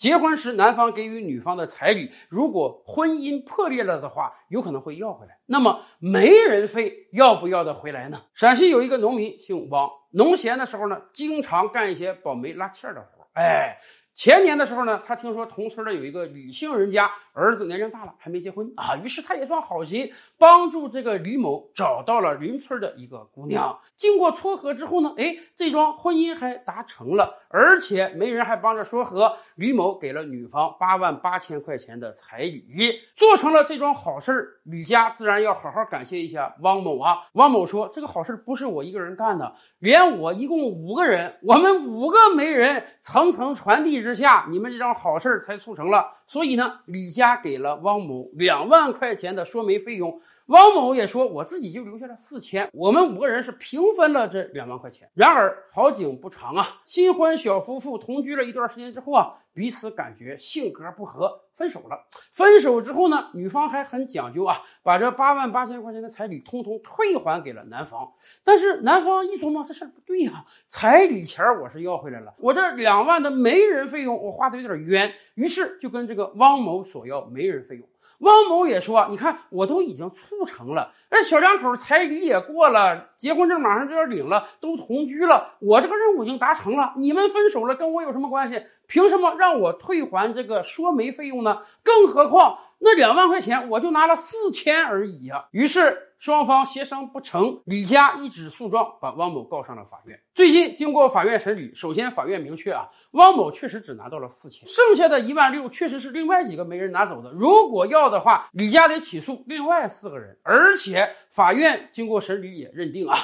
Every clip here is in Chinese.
结婚时男方给予女方的彩礼，如果婚姻破裂了的话，有可能会要回来。那么媒人费要不要得回来呢？陕西有一个农民姓王，农闲的时候呢，经常干一些保媒拉纤的活儿。哎。前年的时候呢，他听说同村的有一个李姓人家儿子年龄大了还没结婚啊，于是他也算好心帮助这个李某找到了邻村的一个姑娘。经过撮合之后呢，哎，这桩婚姻还达成了，而且媒人还帮着说和，李某给了女方八万八千块钱的彩礼，做成了这桩好事儿。李家自然要好好感谢一下汪某啊。汪某说：“这个好事不是我一个人干的，连我一共五个人，我们五个媒人层层传递。”之下，你们这桩好事才促成了。所以呢，李家给了汪某两万块钱的说媒费用。汪某也说，我自己就留下了四千，我们五个人是平分了这两万块钱。然而好景不长啊，新婚小夫妇同居了一段时间之后啊，彼此感觉性格不合，分手了。分手之后呢，女方还很讲究啊，把这八万八千块钱的彩礼通通退还给了男方。但是男方一琢磨，这事儿不对呀，彩礼钱我是要回来了，我这两万的媒人费用我花的有点冤，于是就跟这个汪某索要媒人费用。汪某也说：“你看，我都已经促成了，那小两口彩礼也过了，结婚证马上就要领了，都同居了，我这个任务已经达成了。你们分手了，跟我有什么关系？凭什么让我退还这个说媒费用呢？更何况……”那两万块钱我就拿了四千而已呀。于是双方协商不成，李家一纸诉状把汪某告上了法院。最近经过法院审理，首先法院明确啊，汪某确实只拿到了四千，剩下的一万六确实是另外几个媒人拿走的。如果要的话，李家得起诉另外四个人。而且法院经过审理也认定啊，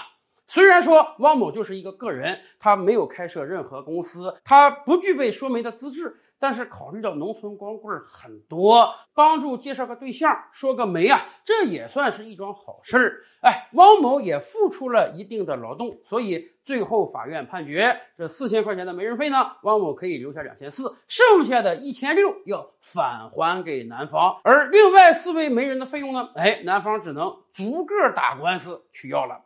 虽然说汪某就是一个个人，他没有开设任何公司，他不具备说媒的资质。但是考虑到农村光棍很多，帮助介绍个对象，说个媒啊，这也算是一桩好事儿。哎，汪某也付出了一定的劳动，所以最后法院判决，这四千块钱的媒人费呢，汪某可以留下两千四，剩下的一千六要返还给男方。而另外四位媒人的费用呢，哎，男方只能逐个打官司去要了。